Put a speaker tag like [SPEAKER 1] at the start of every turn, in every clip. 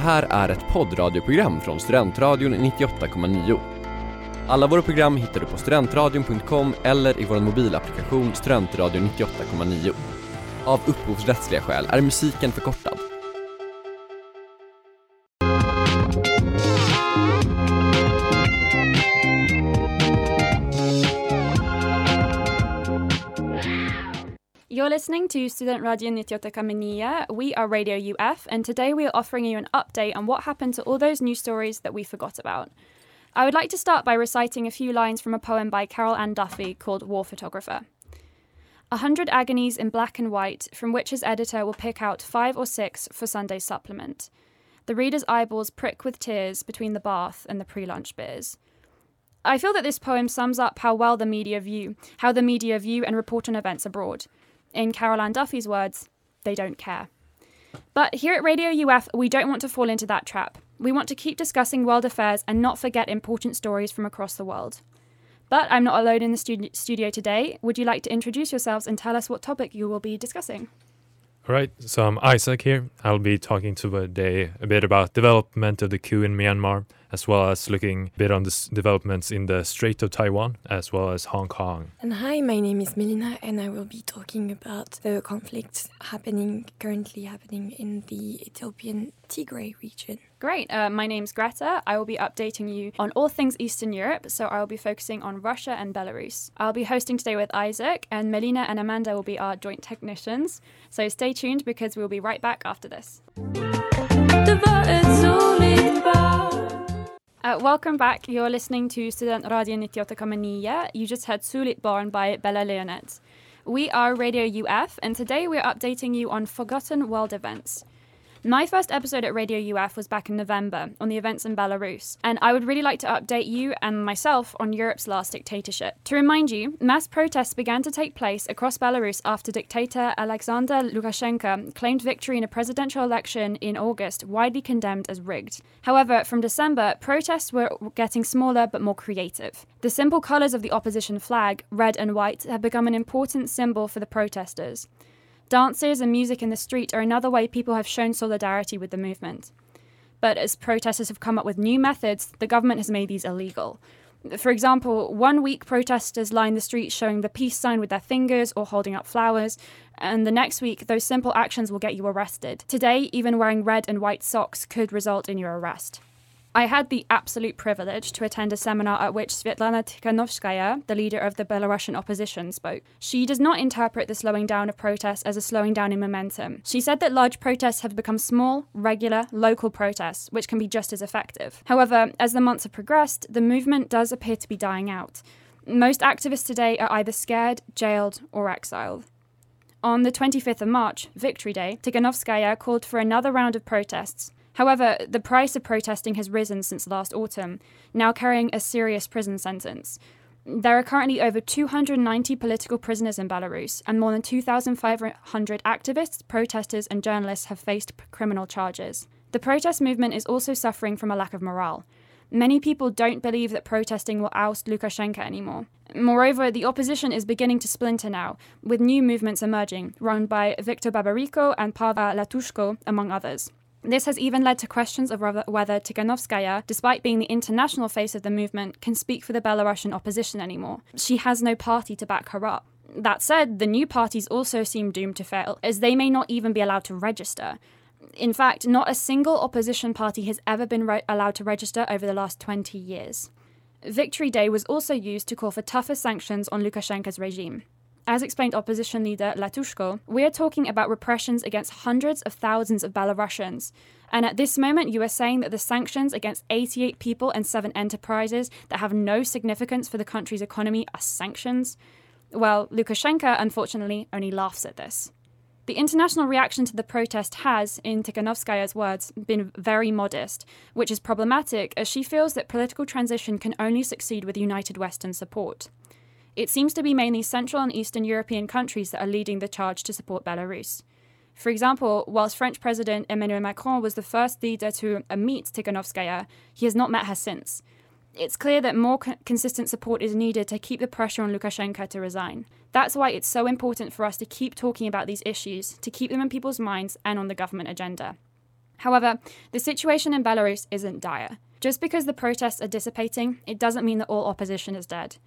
[SPEAKER 1] Det här är ett poddradioprogram från Studentradion 98,9. Alla våra program hittar du på studentradion.com eller i vår mobilapplikation Studentradion 98,9. Av upphovsrättsliga skäl är musiken förkortad.
[SPEAKER 2] Listening to Student Radio 98,9. We are Radio UF, and today we are offering you an update on what happened to all those news stories that we forgot about. I would like to start by reciting a few lines from a poem by Carol Ann Duffy called War Photographer. A hundred agonies in black and white, from which his editor will pick out five or six for Sunday's supplement. The reader's eyeballs prick with tears between the bath and the pre lunch beers. I feel that this poem sums up how well the media view, how the media view and report on events abroad. In Carol Ann Duffy's words, they don't care. But here at Radio UF, we don't want to fall into that trap. We want to keep discussing world affairs and not forget important stories from across the world. But I'm not alone in the studio today. Would you like to introduce yourselves and tell us what topic you will be discussing?
[SPEAKER 3] All right, so I'm Isaac here. I'll be talking today a bit about development of the coup in Myanmar, as well as looking a bit on the developments in the Strait of Taiwan, as well as Hong Kong.
[SPEAKER 4] And hi, my name is Melina, and I will be talking about the conflict happening currently happening in the Ethiopian Tigray region.
[SPEAKER 2] Great. Uh, my name's Greta. I will be updating you on all things Eastern Europe, so I will be focusing on Russia and Belarus. I'll be hosting today with Isaac, and Melina and Amanda will be our joint technicians. So stay tuned because we'll be right back after this. Uh, welcome back. You're listening to Student Radio 98,9. You just heard Sulit Born by Bella Leonet. We are Radio UF, and today we're updating you on forgotten world events. My first episode at Radio UF was back in November on the events in Belarus, and I would really like to update you and myself on Europe's last dictatorship. To remind you, mass protests began to take place across Belarus after dictator Alexander Lukashenko claimed victory in a presidential election in August, widely condemned as rigged. However, from December, protests were getting smaller but more creative. The simple colours of the opposition flag, red and white, have become an important symbol for the protesters. Dances and music in the street are another way people have shown solidarity with the movement. But as protesters have come up with new methods, the government has made these illegal. For example, one week protesters line the streets showing the peace sign with their fingers or holding up flowers, and the next week, those simple actions will get you arrested. Today, even wearing red and white socks could result in your arrest. I had the absolute privilege to attend a seminar at which Svetlana Tikhanovskaya, the leader of the Belarusian opposition, spoke. She does not interpret the slowing down of protests as a slowing down in momentum. She said that large protests have become small, regular, local protests, which can be just as effective. However, as the months have progressed, the movement does appear to be dying out. Most activists today are either scared, jailed, or exiled. On the 25th of March, Victory Day, Tikhanovskaya called for another round of protests. However, the price of protesting has risen since last autumn, now carrying a serious prison sentence. There are currently over 290 political prisoners in Belarus, and more than 2,500 activists, protesters, and journalists have faced criminal charges. The protest movement is also suffering from a lack of morale. Many people don't believe that protesting will oust Lukashenko anymore. Moreover, the opposition is beginning to splinter now, with new movements emerging, run by Viktor Babariko and Pavel Latushko, among others. This has even led to questions of whether- Tikhanovskaya, despite being the international face of the movement, can speak for the Belarusian opposition anymore. She has no party to back her up. That said, the new parties also seem doomed to fail, as they may not even be allowed to register. In fact, not a single opposition party has ever been re- allowed to register over the last 20 years. Victory Day was also used to call for tougher sanctions on Lukashenko's regime. As explained opposition leader Latushko, we are talking about repressions against hundreds of thousands of Belarusians. And at this moment, you are saying that the sanctions against 88 people and seven enterprises that have no significance for the country's economy are sanctions? Well, Lukashenko, unfortunately, only laughs at this. The international reaction to the protest has, in Tikhanovskaya's words, been very modest, which is problematic as she feels that political transition can only succeed with united Western support. It seems to be mainly Central and Eastern European countries that are leading the charge to support Belarus. For example, whilst French President Emmanuel Macron was the first leader to meet Tikhanovskaya, he has not met her since. It's clear that more co- consistent support is needed to keep the pressure on Lukashenko to resign. That's why it's so important for us to keep talking about these issues, to keep them in people's minds and on the government agenda. However, the situation in Belarus isn't dire. Just because the protests are dissipating, it doesn't mean that all opposition is dead.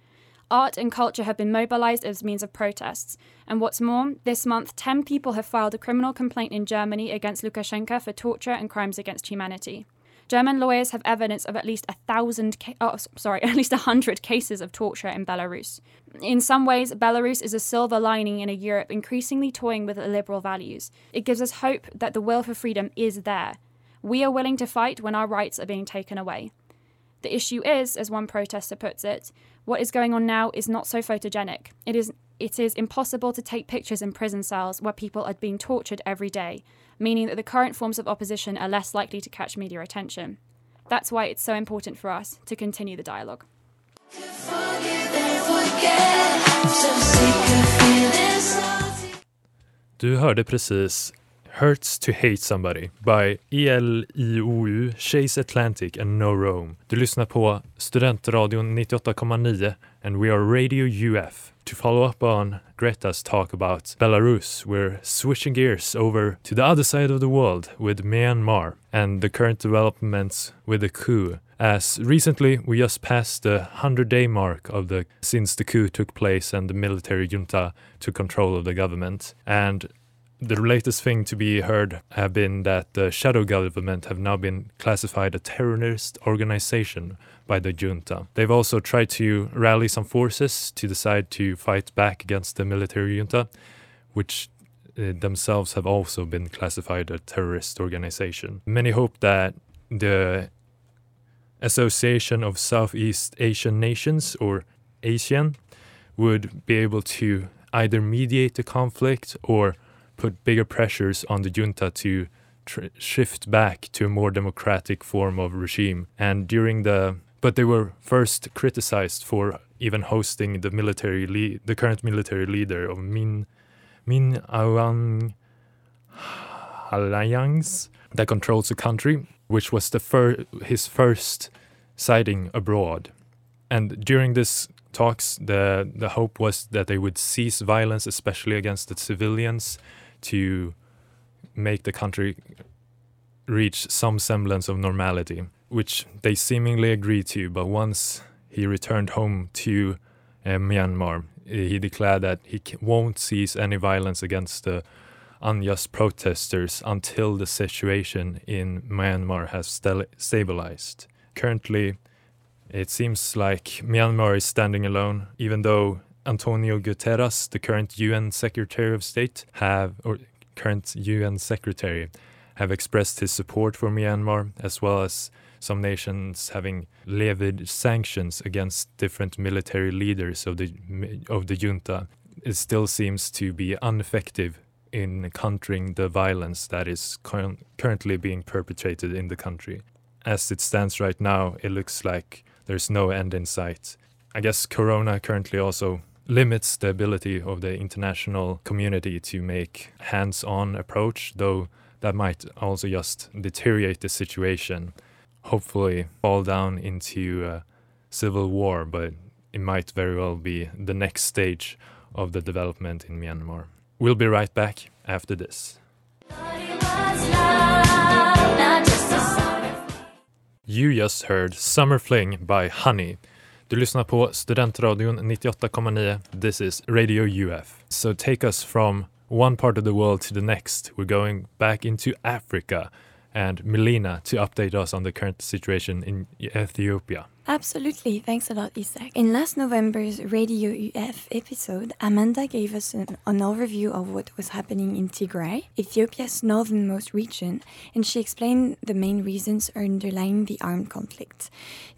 [SPEAKER 2] Art and culture have been mobilized as means of protests. And what's more, this month, 10 people have filed a criminal complaint in Germany against Lukashenko for torture and crimes against humanity. German lawyers have evidence of at least a thousand, ca- oh, sorry, at least a hundred cases of torture in Belarus. In some ways, Belarus is a silver lining in a Europe increasingly toying with liberal values. It gives us hope that the will for freedom is there. We are willing to fight when our rights are being taken away. The issue is, as one protester puts it, what is going on now is not so photogenic. It is it is impossible to take pictures in prison cells where people are being tortured every day, meaning that the current forms of opposition are less likely to catch media attention. That's why it's so important for us to continue the dialogue.
[SPEAKER 3] Du hörde precis Hurts to Hate Somebody by ELIOU, Chase Atlantic and No Rome. Du lyssnar på Studentradion 98,9 and we are Radio UF. To follow up on Greta's talk about Belarus, we're switching gears over to the other side of the world with Myanmar and the current developments with the coup. As recently we just passed the 100 day mark of the since the coup took place and the military junta took control of the government. And the latest thing to be heard have been that the shadow government have now been classified a terrorist organization by the junta. They've also tried to rally some forces to decide to fight back against the military junta, which uh, themselves have also been classified a terrorist organization. Many hope that the Association of Southeast Asian Nations, or ASEAN, would be able to either mediate the conflict or put bigger pressures on the junta to tr- shift back to a more democratic form of regime. And during the but they were first criticized for even hosting the military lead, the current military leader of Min Min Aung Hlaing that controls the country, which was the fir- his first sighting abroad. And during this talks, the the hope was that they would cease violence, especially against the civilians, to make the country reach some semblance of normality, which they seemingly agreed to. But once he returned home to uh, Myanmar, he declared that he won't cease any violence against the unjust protesters until the situation in Myanmar has stabilized. Currently, it seems like Myanmar is standing alone, even though Antonio Guterres, the current UN Secretary of State, have or current UN Secretary, have expressed his support for Myanmar, as well as some nations having levied sanctions against different military leaders of the of the junta. It still seems to be ineffective in countering the violence that is cur currently being perpetrated in the country. As it stands right now, it looks like there's no end in sight. I guess Corona currently also limits the ability of the international community to make hands-on approach, though that might also just deteriorate the situation. Hopefully, fall down into civil war, but it might very well be the next stage of the development in Myanmar. We'll be right back after this. You just heard Summer Fling by Honey. Du lyssnar på Studentradion 98,9. This is Radio UF. So take us from one part of the world to the next. We're going back into Africa and Melina to update us on the current situation in Ethiopia.
[SPEAKER 4] Absolutely. Thanks a lot, Isak. In last November's Radio UF episode, Amanda gave us an, an, overview of what was happening in Tigray, Ethiopia's northernmost region, and she explained the main reasons underlying the armed conflict.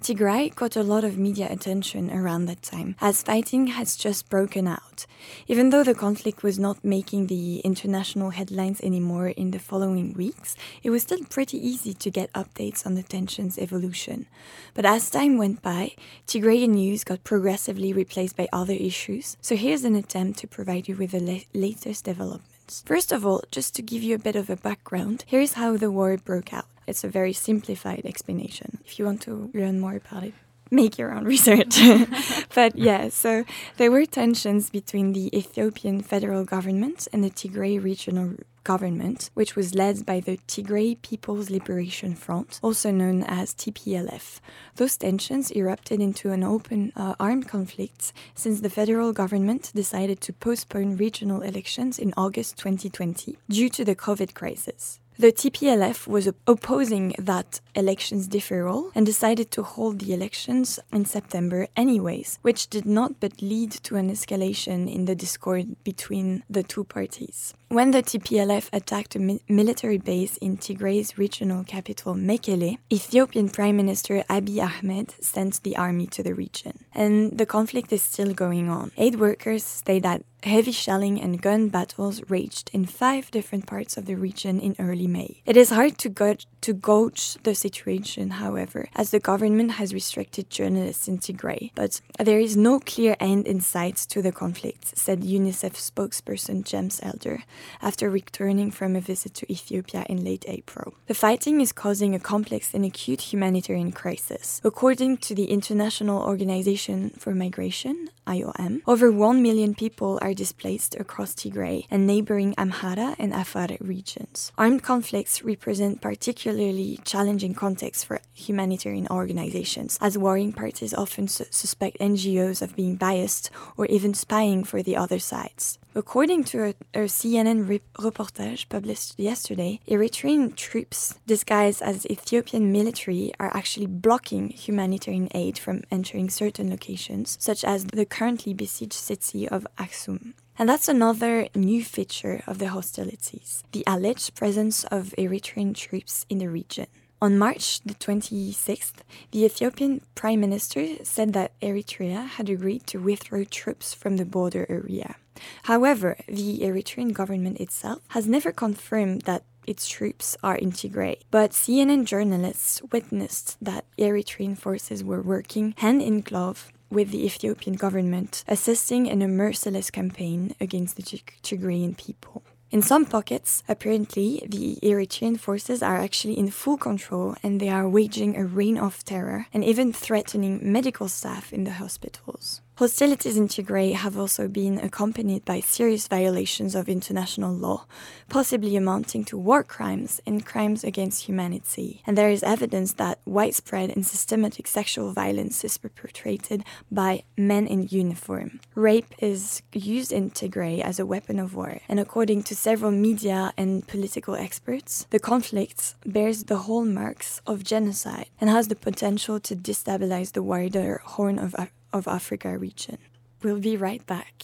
[SPEAKER 4] Tigray got a lot of media attention around that time, as fighting has just broken out. Even though the conflict was not making the international headlines anymore in the following weeks, it was still pretty easy to get updates on the tension's evolution. But as time went by, Tigrayan news got progressively replaced by other issues, so here's an attempt to provide you with the la latest developments. First of all, just to give you a bit of a background, here's how the war broke out. It's a very simplified explanation. If you want to learn more about it, make your own research. but yeah, so there were tensions between the Ethiopian federal government and the Tigray regional government, which was led by the Tigray People's Liberation Front, also known as TPLF. Those tensions erupted into an open uh, armed conflict since the federal government decided to postpone regional elections in August 2020 due to the COVID crisis. The TPLF was opposing that elections deferral and decided to hold the elections in September anyways, which did not but lead to an escalation in the discord between the two parties. When the TPLF attacked a mi military base in Tigray's regional capital Mekele, Ethiopian Prime Minister Abiy Ahmed sent the army to the region. And the conflict is still going on. Aid workers say that heavy shelling and gun battles raged in five different parts of the region in early May. It is hard to, go to gauge the situation, however, as the government has restricted journalists in Tigray. But there is no clear end in sight to the conflict, said UNICEF spokesperson James Elder after returning from a visit to Ethiopia in late April. The fighting is causing a complex and acute humanitarian crisis. According to the International Organization for Migration, IOM, over 1 million people are displaced across Tigray and neighboring Amhara and Afar regions. Armed conflicts represent particularly challenging contexts for humanitarian organizations, as warring parties often su suspect NGOs of being biased or even spying for the other sides. According to a, a CNN re reportage published yesterday, Eritrean troops disguised as Ethiopian military are actually blocking humanitarian aid from entering certain locations, such as the currently besieged city of Aksum. And that's another new feature of the hostilities the alleged presence of Eritrean troops in the region. On March the 26th, the Ethiopian Prime Minister said that Eritrea had agreed to withdraw troops from the border area. However, the Eritrean government itself has never confirmed that its troops are in Tigray. But CNN journalists witnessed that Eritrean forces were working hand in glove with the Ethiopian government, assisting in a merciless campaign against the Tigrayan people. In some pockets, apparently, the Eritrean forces are actually in full control and they are waging a reign of terror and even threatening medical staff in the hospitals. Hostilities in Tigray have also been accompanied by serious violations of international law, possibly amounting to war crimes and crimes against humanity. And there is evidence that widespread and systematic sexual violence is perpetrated by men in uniform. Rape is used in Tigray as a weapon of war, and according to several media and political experts, the conflict bears the hallmarks of genocide and has the potential to destabilize the wider Horn of of Africa region. We'll be right back.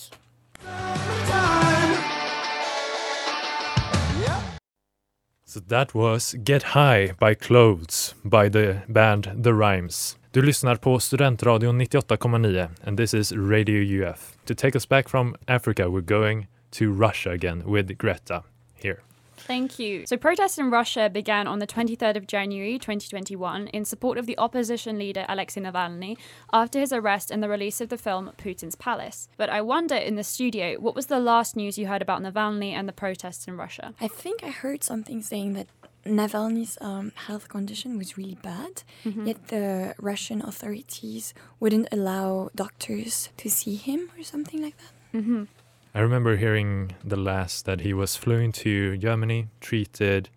[SPEAKER 3] So that was Get High by Clothes by the band The Rhymes. Du lyssnar på Studentradion 98,9 and this is Radio UF. To take us back from Africa we're going to Russia again with Greta here.
[SPEAKER 2] Thank you. So, protests in Russia began on the 23rd of January 2021 in support of the opposition leader Alexei Navalny after his arrest and the release of the film Putin's Palace. But I wonder in the studio, what was the last news you heard about Navalny and the protests in Russia?
[SPEAKER 4] I think I heard something saying that Navalny's um, health condition was really bad, mm-hmm. yet the Russian authorities wouldn't allow doctors to see him or something like that.
[SPEAKER 2] Mm-hmm.
[SPEAKER 3] I remember hearing the last that he was flown to Germany, treated,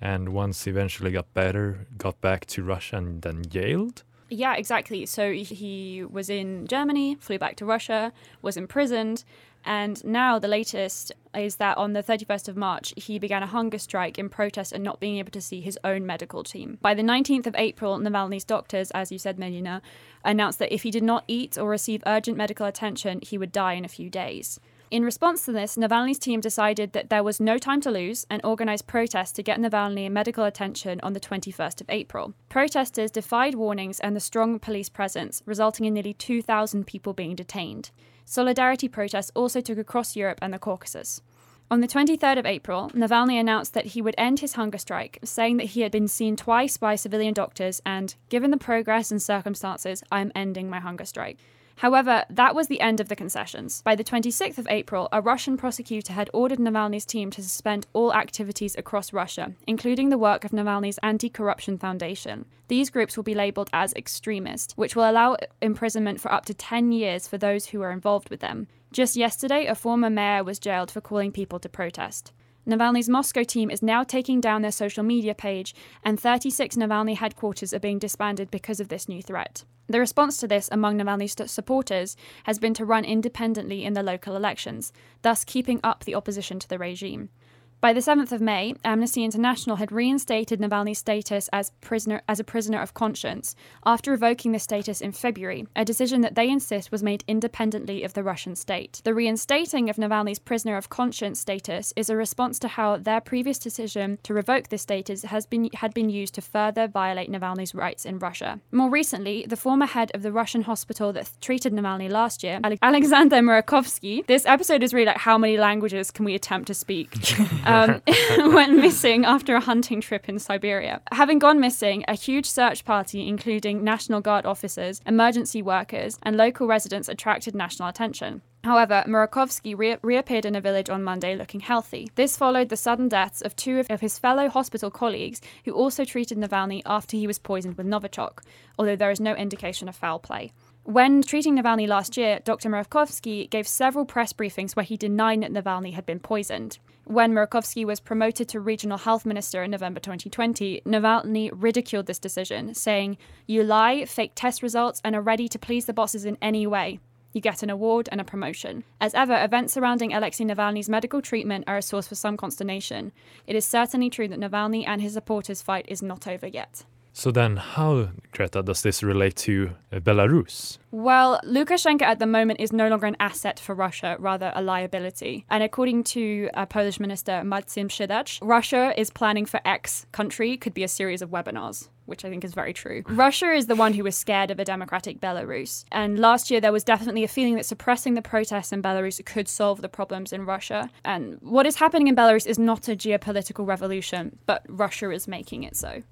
[SPEAKER 3] and once eventually got better, got back to Russia and then jailed.
[SPEAKER 2] Yeah, exactly. So he was in Germany, flew back to Russia, was imprisoned, and now the latest is that on the 31st of March, he began a hunger strike in protest at not being able to see his own medical team. By the 19th of April, Navalny's doctors, as you said, Melina, announced that if he did not eat or receive urgent medical attention, he would die in a few days. In response to this, Navalny's team decided that there was no time to lose and organized protests to get Navalny medical attention on the 21st of April. Protesters defied warnings and the strong police presence, resulting in nearly 2,000 people being detained. Solidarity protests also took across Europe and the Caucasus. On the 23rd of April, Navalny announced that he would end his hunger strike, saying that he had been seen twice by civilian doctors and, given the progress and circumstances, I am ending my hunger strike. However, that was the end of the concessions. By the 26th of April, a Russian prosecutor had ordered Navalny's team to suspend all activities across Russia, including the work of Navalny's Anti Corruption Foundation. These groups will be labeled as extremist, which will allow imprisonment for up to 10 years for those who are involved with them. Just yesterday, a former mayor was jailed for calling people to protest. Navalny's Moscow team is now taking down their social media page, and 36 Navalny headquarters are being disbanded because of this new threat. The response to this among Navalny's supporters has been to run independently in the local elections, thus keeping up the opposition to the regime. By the 7th of May, Amnesty International had reinstated Navalny's status as prisoner as a prisoner of conscience after revoking the status in February, a decision that they insist was made independently of the Russian state. The reinstating of Navalny's prisoner of conscience status is a response to how their previous decision to revoke this status has been had been used to further violate Navalny's rights in Russia. More recently, the former head of the Russian hospital that treated Navalny last year, Alexander Murakhovsky, this episode is really like how many languages can we attempt to speak? um, went missing after a hunting trip in Siberia. Having gone missing, a huge search party, including National Guard officers, emergency workers, and local residents, attracted national attention. However, Murakhovsky re- reappeared in a village on Monday looking healthy. This followed the sudden deaths of two of his fellow hospital colleagues who also treated Navalny after he was poisoned with Novichok, although there is no indication of foul play. When treating Navalny last year, Dr. Murakhovsky gave several press briefings where he denied that Navalny had been poisoned. When Murakhovsky was promoted to regional health minister in November 2020, Navalny ridiculed this decision, saying, You lie, fake test results, and are ready to please the bosses in any way. You get an award and a promotion. As ever, events surrounding Alexei Navalny's medical treatment are a source for some consternation. It is certainly true that Navalny and his supporters' fight is not over yet.
[SPEAKER 3] So then, how, Greta, does this relate to uh, Belarus?
[SPEAKER 2] Well, Lukashenko at the moment is no longer an asset for Russia, rather a liability. And according to uh, Polish Minister Maksim Szydacz, Russia is planning for X country could be a series of webinars which I think is very true. Russia is the one who was scared of a democratic Belarus. And last year, there was definitely a feeling that suppressing the protests in Belarus could solve the problems in Russia. And what is happening in Belarus is not a geopolitical revolution, but Russia is making it so.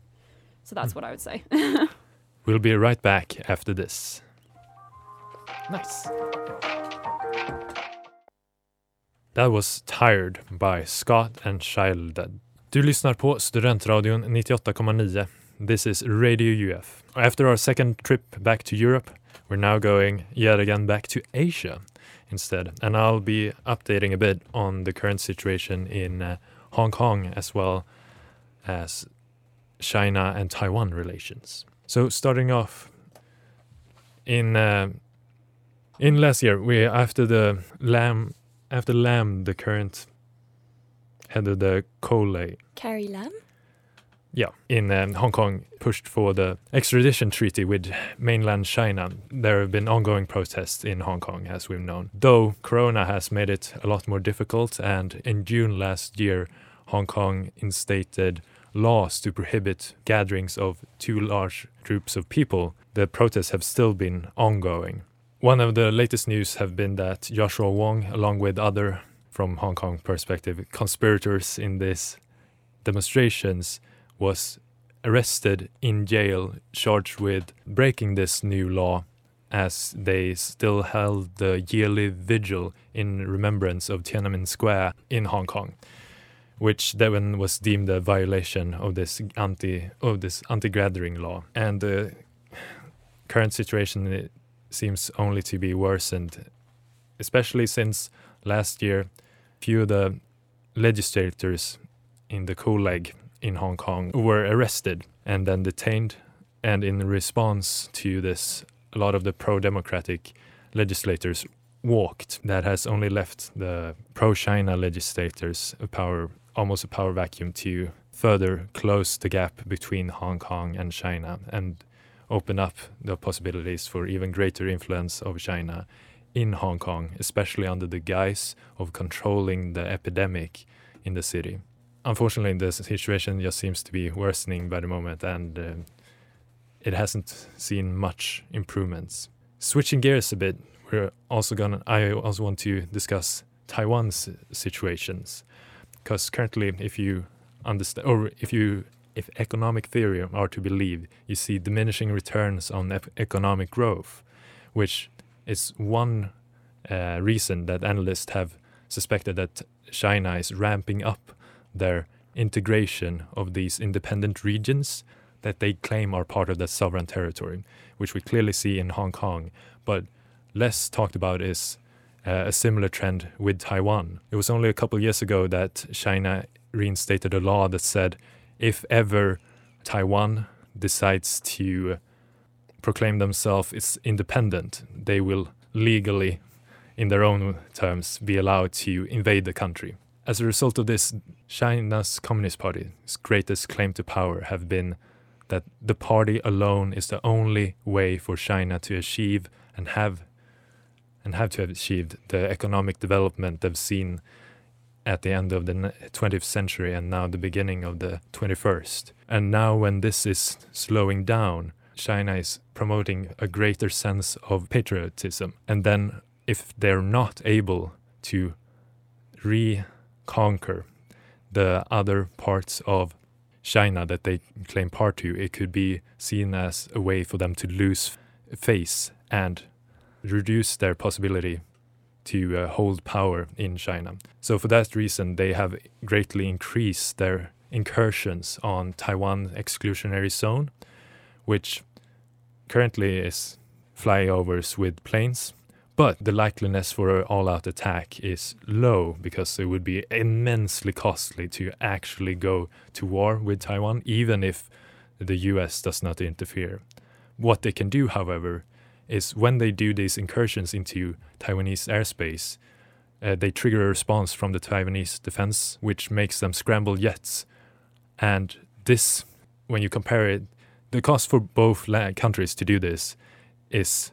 [SPEAKER 2] So that's what I would say.
[SPEAKER 3] we'll be right back after this. Nice. That was Tired by Scott and Childed. Du lyssnar på Studentradion 98,9. This is Radio UF. After our second trip back to Europe, we're now going yet again back to Asia instead. And I'll be updating a bit on the current situation in uh, Hong Kong as well as China and Taiwan relations. So starting off in uh, in last year, we after the Lam after Lam, the current head of the COLE,
[SPEAKER 4] Carrie Lam.
[SPEAKER 3] Yeah, in um, Hong Kong, pushed for the extradition treaty with mainland China. There have been ongoing protests in Hong Kong, as we've known. Though Corona has made it a lot more difficult, and in June last year, Hong Kong instated laws to prohibit gatherings of too large groups of people, the protests have still been ongoing. One of the latest news have been that Joshua Wong, along with other, from Hong Kong perspective, conspirators in these demonstrations, was arrested in jail, charged with breaking this new law, as they still held the yearly vigil in remembrance of Tiananmen Square in Hong Kong which then was deemed a violation of this anti of this anti-gathering law. And the current situation seems only to be worsened, especially since last year, few of the legislators in the COLEG in Hong Kong were arrested and then detained. And in response to this, a lot of the pro-democratic legislators walked. That has only left the pro-China legislators a power almost a power vacuum to further close the gap between Hong Kong and China and open up the possibilities for even greater influence of China in Hong Kong, especially under the guise of controlling the epidemic in the city. Unfortunately, the situation just seems to be worsening by the moment, and uh, it hasn't seen much improvements. Switching gears a bit, we're also gonna. I also want to discuss Taiwan's situations because currently, if you understand, or if you if economic theory are to believe, you see diminishing returns on economic growth, which is one uh, reason that analysts have suspected that China is ramping up their integration of these independent regions that they claim are part of the sovereign territory, which we clearly see in Hong Kong. But less talked about is uh, a similar trend with Taiwan. It was only a couple years ago that China reinstated a law that said if ever Taiwan decides to proclaim themselves as independent, they will legally, in their own terms, be allowed to invade the country. As a result of this, China's Communist Party's greatest claim to power have been that the party alone is the only way for China to achieve and have and have to have achieved the economic development they've seen at the end of the 20th century and now the beginning of the 21st. And now, when this is slowing down, China is promoting a greater sense of patriotism. And then, if they're not able to reconquer the other parts of China that they claim part to, it could be seen as a way for them to lose face and reduce their possibility to uh, hold power in China. So, for that reason, they have greatly increased their incursions on Taiwan exclusionary zone, which currently is flyovers with planes. But the likeliness for an all out attack is low because it would be immensely costly to actually go to war with Taiwan, even if the US does not interfere. What they can do, however, is when they do these incursions into Taiwanese airspace, uh, they trigger a response from the Taiwanese defense, which makes them scramble jets. And this, when you compare it, the cost for both countries to do this is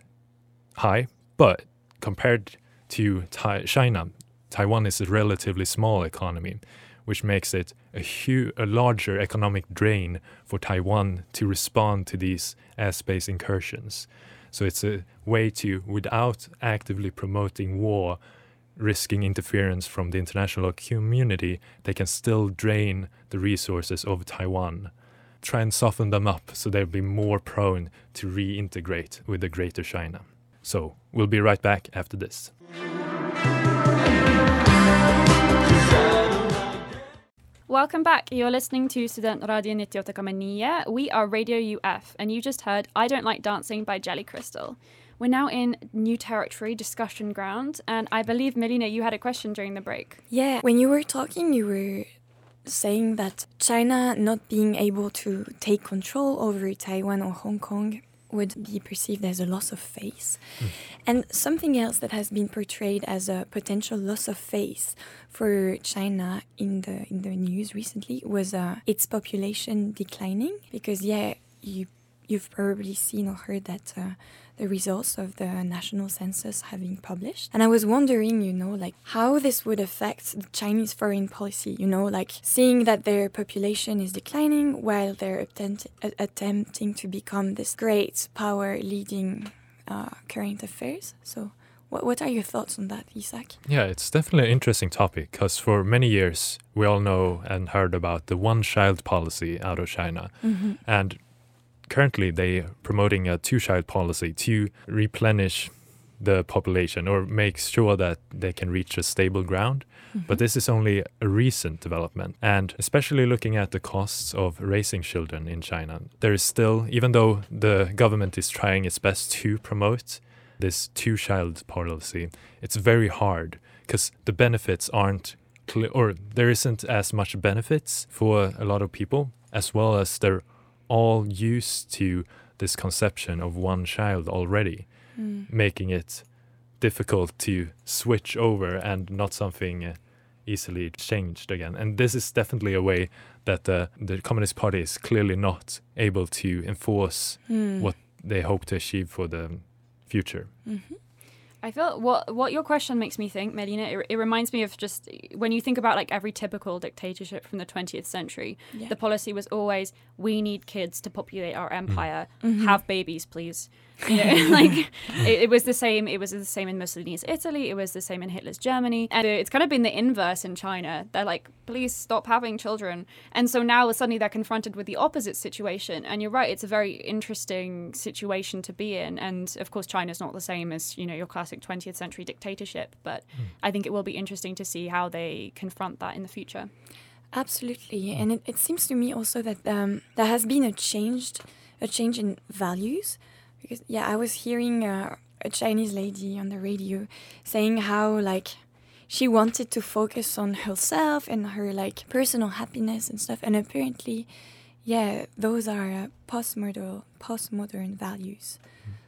[SPEAKER 3] high, but compared to China, Taiwan is a relatively small economy, which makes it a, hu- a larger economic drain for Taiwan to respond to these airspace incursions. So it's a way to, without actively promoting war, risking interference from the international community, they can still drain the resources of Taiwan. Try and soften them up so they'll be more prone to reintegrate with the greater China. So we'll be right back after this.
[SPEAKER 2] Welcome back. You're listening to Student Radio 98,9. We are Radio UF, and you just heard I Don't Like Dancing by Jelly Crystal. We're now in new territory, discussion ground, and I believe, Melina, you had a question during the break.
[SPEAKER 4] Yeah, when you were talking, you were saying that China not being able to take control over Taiwan or Hong Kong would be perceived as a loss of face. Mm. And something else that has been portrayed as a potential loss of face for China in the in the news recently was uh, its population declining because yeah, you you've probably seen or heard that uh, the results of the national census have been published. And I was wondering, you know, like how this would affect the Chinese foreign policy, you know, like seeing that their population is declining while they're attempt- attempting to become this great power leading uh, current affairs. So, what, what are your thoughts on that, Isak?
[SPEAKER 3] Yeah, it's definitely an interesting topic because for many years we all know and heard about the one child policy out of China. Mm-hmm. And currently they are promoting a two-child policy to replenish the population or make sure that they can reach a stable ground. Mm-hmm. But this is only a recent development. And especially looking at the costs of raising children in China, there is still, even though the government is trying its best to promote this two child policy, it's very hard because the benefits aren't clear, or there isn't as much benefits for a lot of people, as well as there all used to this conception of one child already, mm. making it difficult to switch over and not something uh, easily changed again. And this is definitely a way that uh, the Communist Party is clearly not able to enforce mm. what they hope to achieve for the future.
[SPEAKER 2] Mm-hmm. I feel what what your question makes me think, Melina. It, it, reminds me of just when you think about like every typical dictatorship from the 20th century. Yeah. The policy was always, we need kids to populate our empire. Mm-hmm. Have babies, please. You know, like it, it, was the same. It was the same in Mussolini's Italy. It was the same in Hitler's Germany, and it's kind of been the inverse in China. They're like, please stop having children, and so now suddenly they're confronted with the opposite situation. And you're right, it's a very interesting situation to be in. And of course, China's not the same as you know your classic 20th century dictatorship, but mm. I think it will be interesting to see how they confront that in the future.
[SPEAKER 4] Absolutely, and it, it seems to me also that um, there has been a changed a change in values because yeah, I was hearing uh, a Chinese lady on the radio saying how like she wanted to focus on herself and her like personal happiness and stuff. And apparently yeah those are uh, postmodern postmodern values.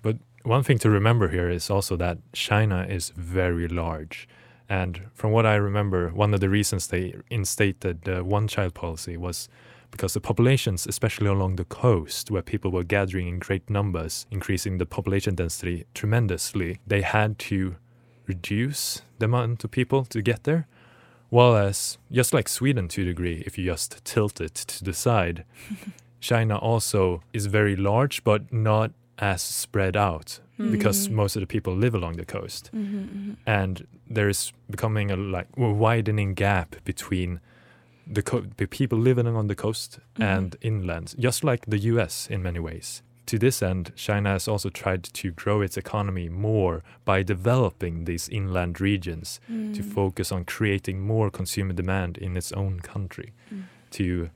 [SPEAKER 3] But one thing to remember here is also that China is very large. And from what I remember one of the reasons they instated the one child policy was because the populations, especially along the coast, where people were gathering in great numbers, increasing the population density tremendously, they had to reduce the amount of people to get there. Whereas, just like Sweden to a degree, if you just tilt it to the side, China also is very large, but not as spread out mm. because most of the people live along the coast. Mm-hmm, mm-hmm. And there's becoming a like a widening gap between the, co- the people living on the coast mm-hmm. and inland, just like the US in many ways. To this end, China has also tried to grow its economy more by developing these inland regions mm. to focus on creating more consumer demand in its own country mm. to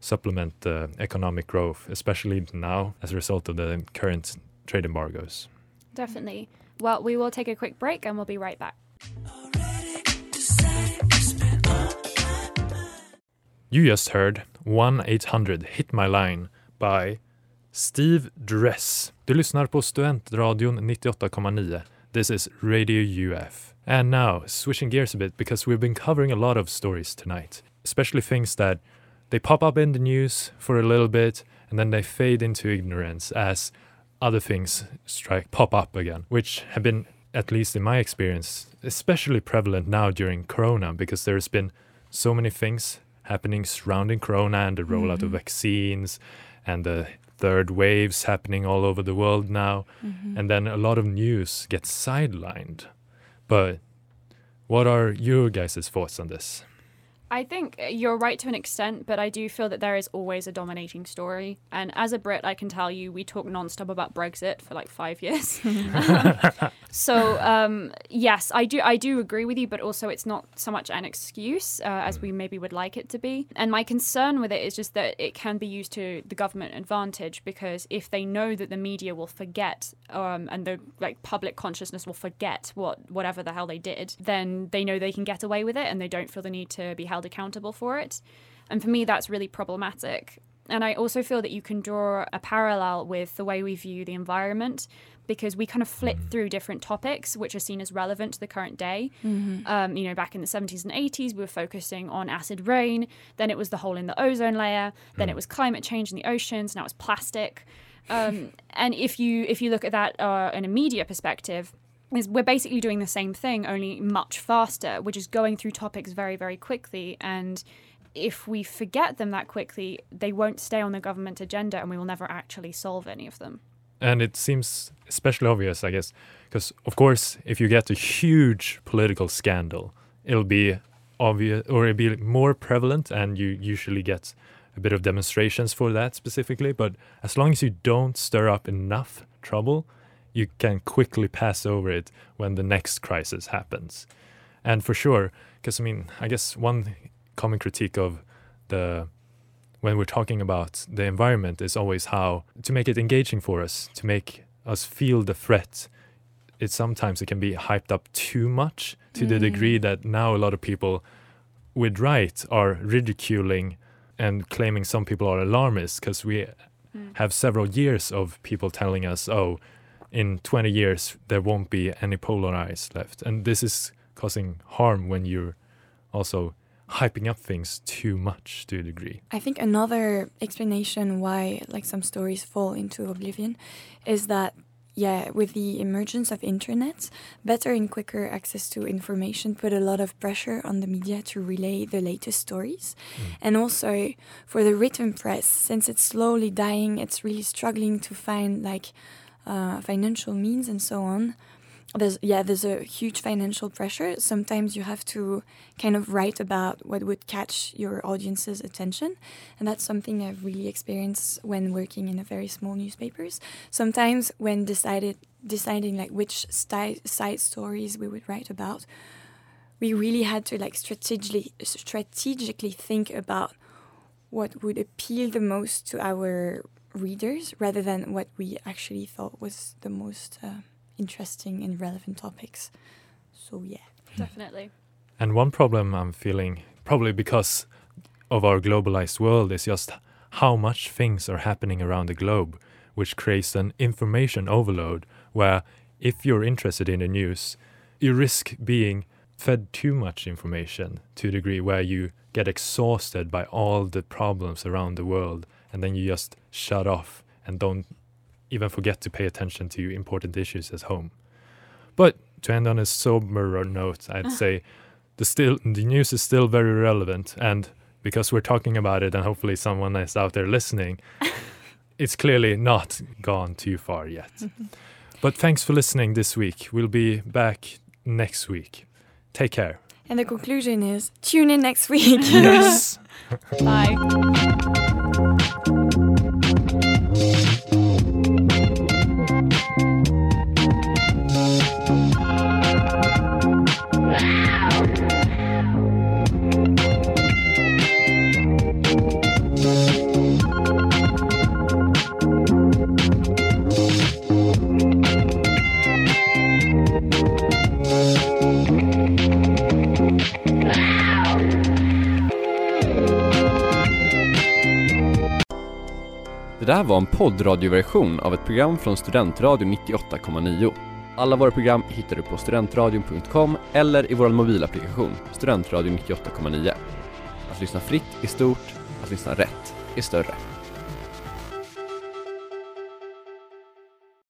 [SPEAKER 3] supplement the economic growth, especially now as a result of the current trade embargoes.
[SPEAKER 2] Definitely. Well, we will take a quick break and we'll be right back.
[SPEAKER 3] You just heard 1-800 Hit My Line by Steve Dress. Du lyssnar på Studentradion 98,9. This is Radio UF. And now, switching gears a bit because we've been covering a lot of stories tonight, especially things that they pop up in the news for a little bit and then they fade into ignorance as other things strike pop up again, which have been at least in my experience especially prevalent now during corona because there's been so many things happening surrounding Corona and the rollout mm-hmm. of vaccines and the third waves happening all over the world now. Mm-hmm. And then a lot of news gets sidelined. But what are your guys' thoughts on this?
[SPEAKER 2] I think you're right to an extent, but I do feel that there is always a dominating story. And as a Brit, I can tell you, we talk nonstop about Brexit for like five years. so um, yes, I do. I do agree with you, but also it's not so much an excuse uh, as we maybe would like it to be. And my concern with it is just that it can be used to the government advantage because if they know that the media will forget um, and the like public consciousness will forget what whatever the hell they did, then they know they can get away with it and they don't feel the need to be held held accountable for it. And for me, that's really problematic. And I also feel that you can draw a parallel with the way we view the environment because we kind of flip mm-hmm. through different topics which are seen as relevant to the current day. Mm-hmm. Um, you know, back in the 70s and 80s, we were focusing on acid rain. Then it was the hole in the ozone layer. Then it mm. was climate change in the oceans. Now it's plastic. Um, and if you if you look at that uh, in a media perspective, is we're basically doing the same thing, only much faster, which is going through topics very, very quickly. And if we forget them that quickly, they won't stay on the government agenda and we will never actually solve any of them.
[SPEAKER 3] And it seems especially obvious, I guess, because of course, if you get a huge political scandal, it'll be obvious or it'll be more prevalent, and you usually get a bit of demonstrations for that specifically. But as long as you don't stir up enough trouble, you can quickly pass over it when the next crisis happens. And for sure, because I mean, I guess one common critique of the when we're talking about the environment is always how to make it engaging for us, to make us feel the threat. It sometimes it can be hyped up too much to mm. the degree that now a lot of people with right are ridiculing and claiming some people are alarmists because we mm. have several years of people telling us, oh, in 20 years there won't be any polar ice left. And this is causing harm when you're also hyping up things too much to a degree.
[SPEAKER 4] I think another explanation why like some stories fall into oblivion is that yeah with the emergence of internet better and quicker access to information put a lot of pressure on the media to relay the latest stories. Mm. and also for the written press since it's slowly dying it's really struggling to find like uh, financial means and so on there's yeah there's a huge financial pressure. Sometimes you have to kind of write about what would catch your audience's attention. And that's something i've really experienced when working in a very small newspapers. Sometimes when decided deciding like which side stories we would write about we really had to like strategically strategically think about what would appeal the most to our readers rather than what we actually thought was the most uh, interesting and relevant topics. So yeah.
[SPEAKER 2] Definitely.
[SPEAKER 3] And one problem I'm feeling, probably because of our globalized world, is just how much things are happening around the globe, which creates an information overload where if you're interested in the news, you risk being fed too much information to a degree where you get exhausted by all the problems around the world and then you just shut off and don't even forget to pay attention to important issues at home. But to end on a sober note, I'd ah. say the still the news is still very relevant and because we're talking about it and hopefully someone is out there listening, it's clearly not gone too far yet. But thanks for listening this week. We'll be back next week. Take care.
[SPEAKER 4] And the conclusion is tune in next week.
[SPEAKER 3] Yes.
[SPEAKER 2] Bye.
[SPEAKER 1] Var en poddradioversion av ett program från Studentradion 98,9. Alla våra program hittar du på studentradion.com eller i vår mobilapplikation Studentradion 98,9. Att lyssna fritt är stort, att lyssna rätt är större.